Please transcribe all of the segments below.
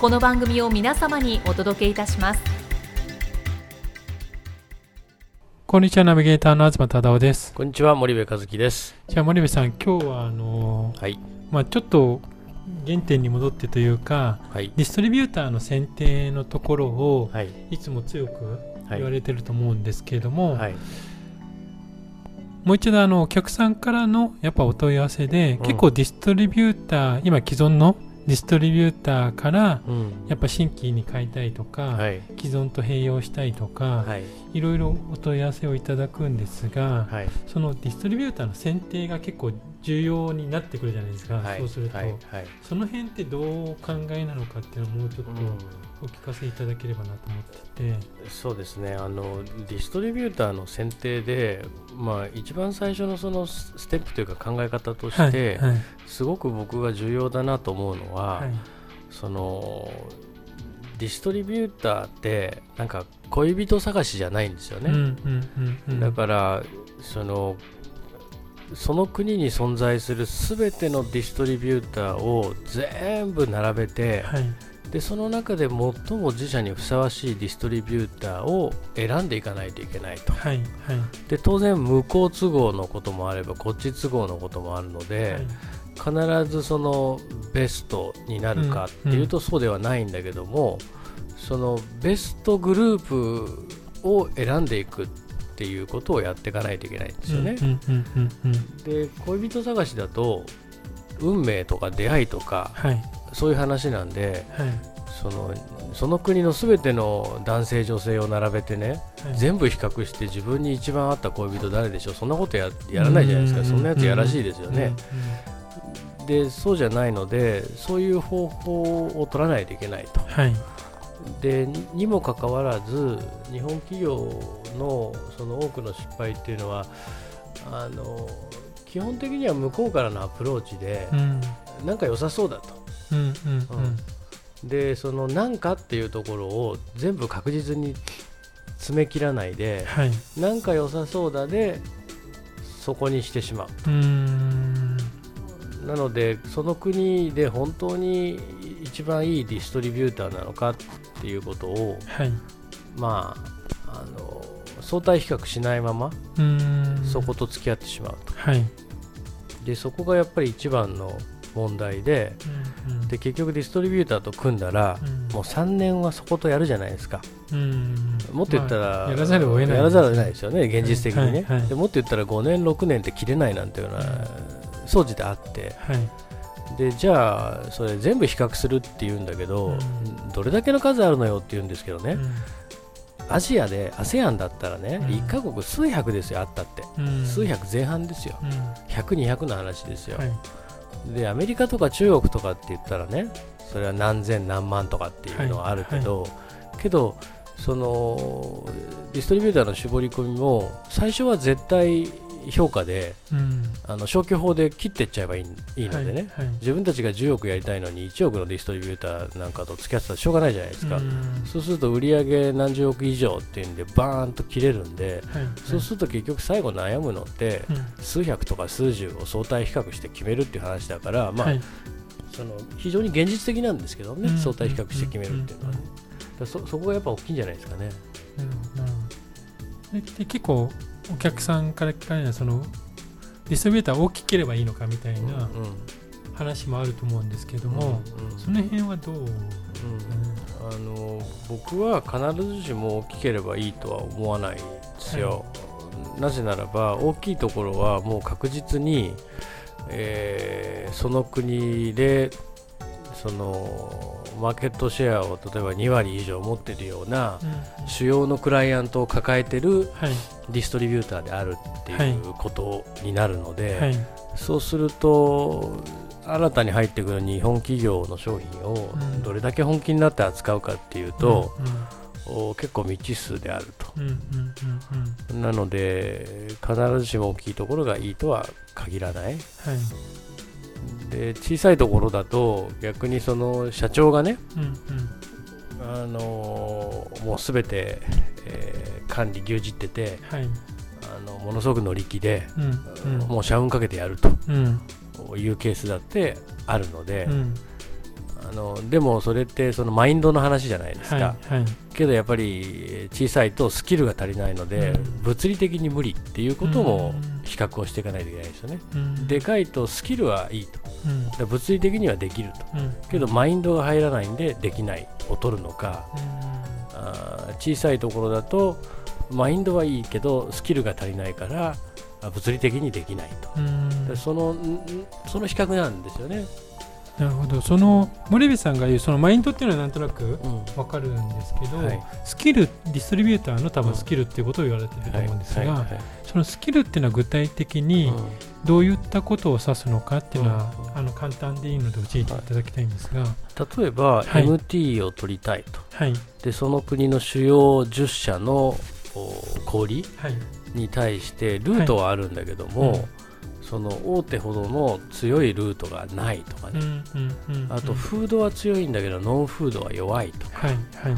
この番組を皆様にお届けいたします。こんにちは、ナビゲーターの東忠夫です。こんにちは森部和樹です。じゃあ、森部さん、今日は、あのーはい。まあ、ちょっと原点に戻ってというか、はい。ディストリビューターの選定のところを、はい。いつも強くはい言われてると思うんですけれども、はい。もう一度あのお客さんからのやっぱお問い合わせで、うん。結構ディストリビューター今既存のディストリビューターからうん。やっぱ新規に買いたいとか、はい。既存と併用したいとか、はい。いろいろお問い合わせをいただくんですが、はい。そのディストリビューターの選定が結構重要になってくるじゃないですか、はい。そうすると、その辺ってどうお考えなのかっていうのをもうちょっとうお聞かせいただければなと思ってて、んそうですね。あのディストリビューターの選定で、まあ、一番最初のそのスステップというか考え方として、はいはい。すごく僕が重要だなと思うのは、はい。そのディストリビューターってなんか恋人探しじゃないんですよね。うんうんうんうん。だからそのその国に存在する全てのディストリビューターを全部並べてはいでその中で最も自社にふさわしいディストリビューターを選んでいかないといけないと。はいはい。で当然向こう都合のこともあればこっち都合のこともあるので、必ずそのベストになるかっていうとそうではないんだけども、そのベストグループを選んでいくっていうことをやっていかないといけないんですよね。うんうんうんうんうん。で恋人探しだと運命とか出会いとかはいそういう話なんではい。そのその国の全ての男性女性を並べてねはい。全部比較して自分に一番合った恋人誰でしょう。そんなことややらないじゃないですか。そんなやつやらしいですよね。でそうじゃないのでそういう方法を取らないといけないと。はい。でににもかかわらず日本企業のその多くの失敗っていうのはあの基本的には向こうからのアプローチでうん。なんか良さそうだと。うんうんうん。でそのなんかっていうところを全部確実に詰め切らないではい。なんか良さそうだでそこにしてしまう。なのでその国で本当に一番いいディストリビューターなのかっていうことをはい。まああの相対比較しないままそこと付き合ってしまうと。はい。でそこがやっぱり一番の問題でうんうんで結局ディストリビューターと組んだらうん。もう3年はそことやるじゃないですか。うん。もっと言ったら、まあやらざるを得ない。やらざるを得ないですよね現実的にね、でもっと言ったら5年6年って切れないなんていうのは総じてあって。はい。でじゃあそれ全部比較するって言うんだけど、うん。どれだけの数あるのよって言うんですけどね、うん。アジアで ASEAN だったらね、うん。1カ国数百ですよあったって、うん。数百前半ですよ。うん。100200の話ですよ、はいでアメリカとか中国とかって言ったらねそれは何千何万とかっていうのはあるけど、けどそのディストリビューターの絞り込みも最初は絶対評価でうん。あの消去法で切っていっちゃえばいいいいのでね、はいはい。自分たちが10億やりたいのに1億のディストリビューターなんかと付き合ってたらしょうがないじゃないですか、うん。そうすると売上何十億以上っていうんでバーンと切れるんで、はい。そうすると結局最後悩むのってうん。数百とか数十を相対比較して決めるっていう話だから、まあはい。その非常に現実的なんですけどね、うん。相対比較して決めるっていうのはね。そそこがやっぱ大きいんじゃないですかね。なるほどなるほどでで結構お客さんから聞かれるのはそのディストリビューター大きければいいのかみたいなうん話もあると思うんですけども、うんうんその辺はどう、うんうん。あの僕は必ずしも大きければいいとは思わないですよ、はい、なぜならば大きいところはもう確実に、えー、その国でそのマーケットシェアを例えば2割以上持っているような主要のクライアントを抱えてるディストリビューターであるっていうことになるので、そうすると新たに入ってくる日本企業の商品をどれだけ本気になって扱うかっていうと、結構未知数であると、なので必ずしも大きいところがいいとは限らない、はい、で小さいところだと逆にその社長がね、うんうん、あのもうすべて、えー、管理牛耳ってて、はい、あのものすごく乗り気で、うんうん、もう社運かけてやるというケースだってあるので、うん、あのでもそれってそのマインドの話じゃないですか、はいはい、けどやっぱり小さいとスキルが足りないので、うん、物理的に無理っていうことも比較をしていかないといけないですよね、うん、でかいとスキルはいいと、うん、物理的にはできると、けどマインドが入らないんでできないを取るのか、あ小さいところだとマインドはいいけどスキルが足りないから物理的にできないと、そのその比較なんですよね。なるほど。その森部さんが言うそのマインドっていうのはなんとなく分かるんですけど、うんはい、スキルディストリビューターの多分スキルっていうことを言われてると思うんですが、そのスキルっていうのは具体的にどういったことを指すのかっていうのは、うん、あの簡単でいいので教えていただきたいんですが、例えば、はい、MT を取りたいと、はい、でその国の主要10社の小売に対してルートはあるんだけども、その大手ほどの強いルートがないとかね、あとフードは強いんだけどノンフードは弱いとか、はいはい、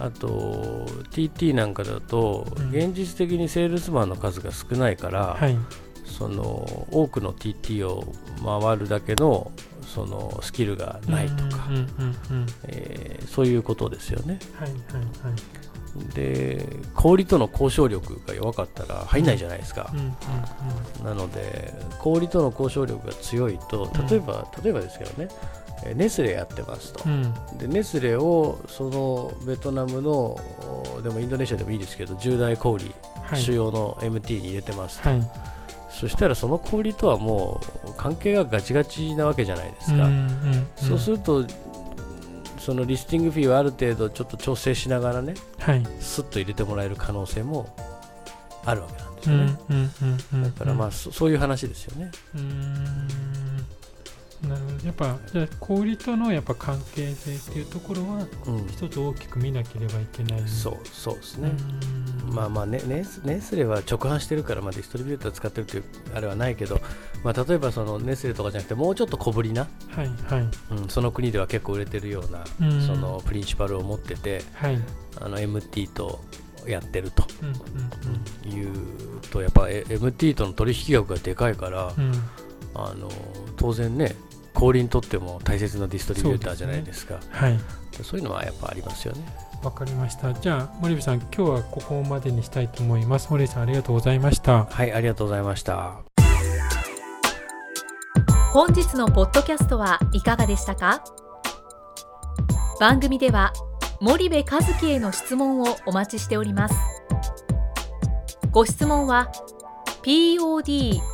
あと TT なんかだと現実的にセールスマンの数が少ないから、はい、その多くの TT を回るだけのそのスキルがないとか。そういうことですよね。はいはいはいで小売との交渉力が弱かったら入んないじゃないですか、なので小売との交渉力が強いと例えば、例えばですけどねネスレやってますと、うん、でネスレをそのベトナムのでもインドネシアでもいいですけど10大小売、はい、主要の MT に入れてますと、はい、そしたらその小売とはもう関係がガチガチなわけじゃないですか、そうするとそのリスティングフィーはある程度ちょっと調整しながらね、はい、スッと入れてもらえる可能性もあるわけなんですよね。だからまあそういう話ですよね。なるほど。やっぱじゃ小売とのやっぱ関係性っていうところは、一つ大きく見なければいけない、そうそうですね。まあまあねネスネスレは直販してるから、まあ、ディストリビューター使ってるというあれはないけど、まあ、例えばそのネスレとかじゃなくてもうちょっと小ぶりな、はいはい。うん、その国では結構売れてるような、そのプリンシパルを持ってて、はい、あの MT とやってると、うんうん、いうとやっぱ MT との取引額がでかいから、うん、あの当然ね氷にとっても大切なディストリビューターじゃないですか。そう、ねはい、そういうのはやっぱありますよね。わかりました。じゃあ森部さん、今日はここまでにしたいと思います。森部さん、ありがとうございました。はい、ありがとうございました。本日のポッドキャストはいかがでしたか？番組では森部和樹への質問をお待ちしております。ご質問は podcast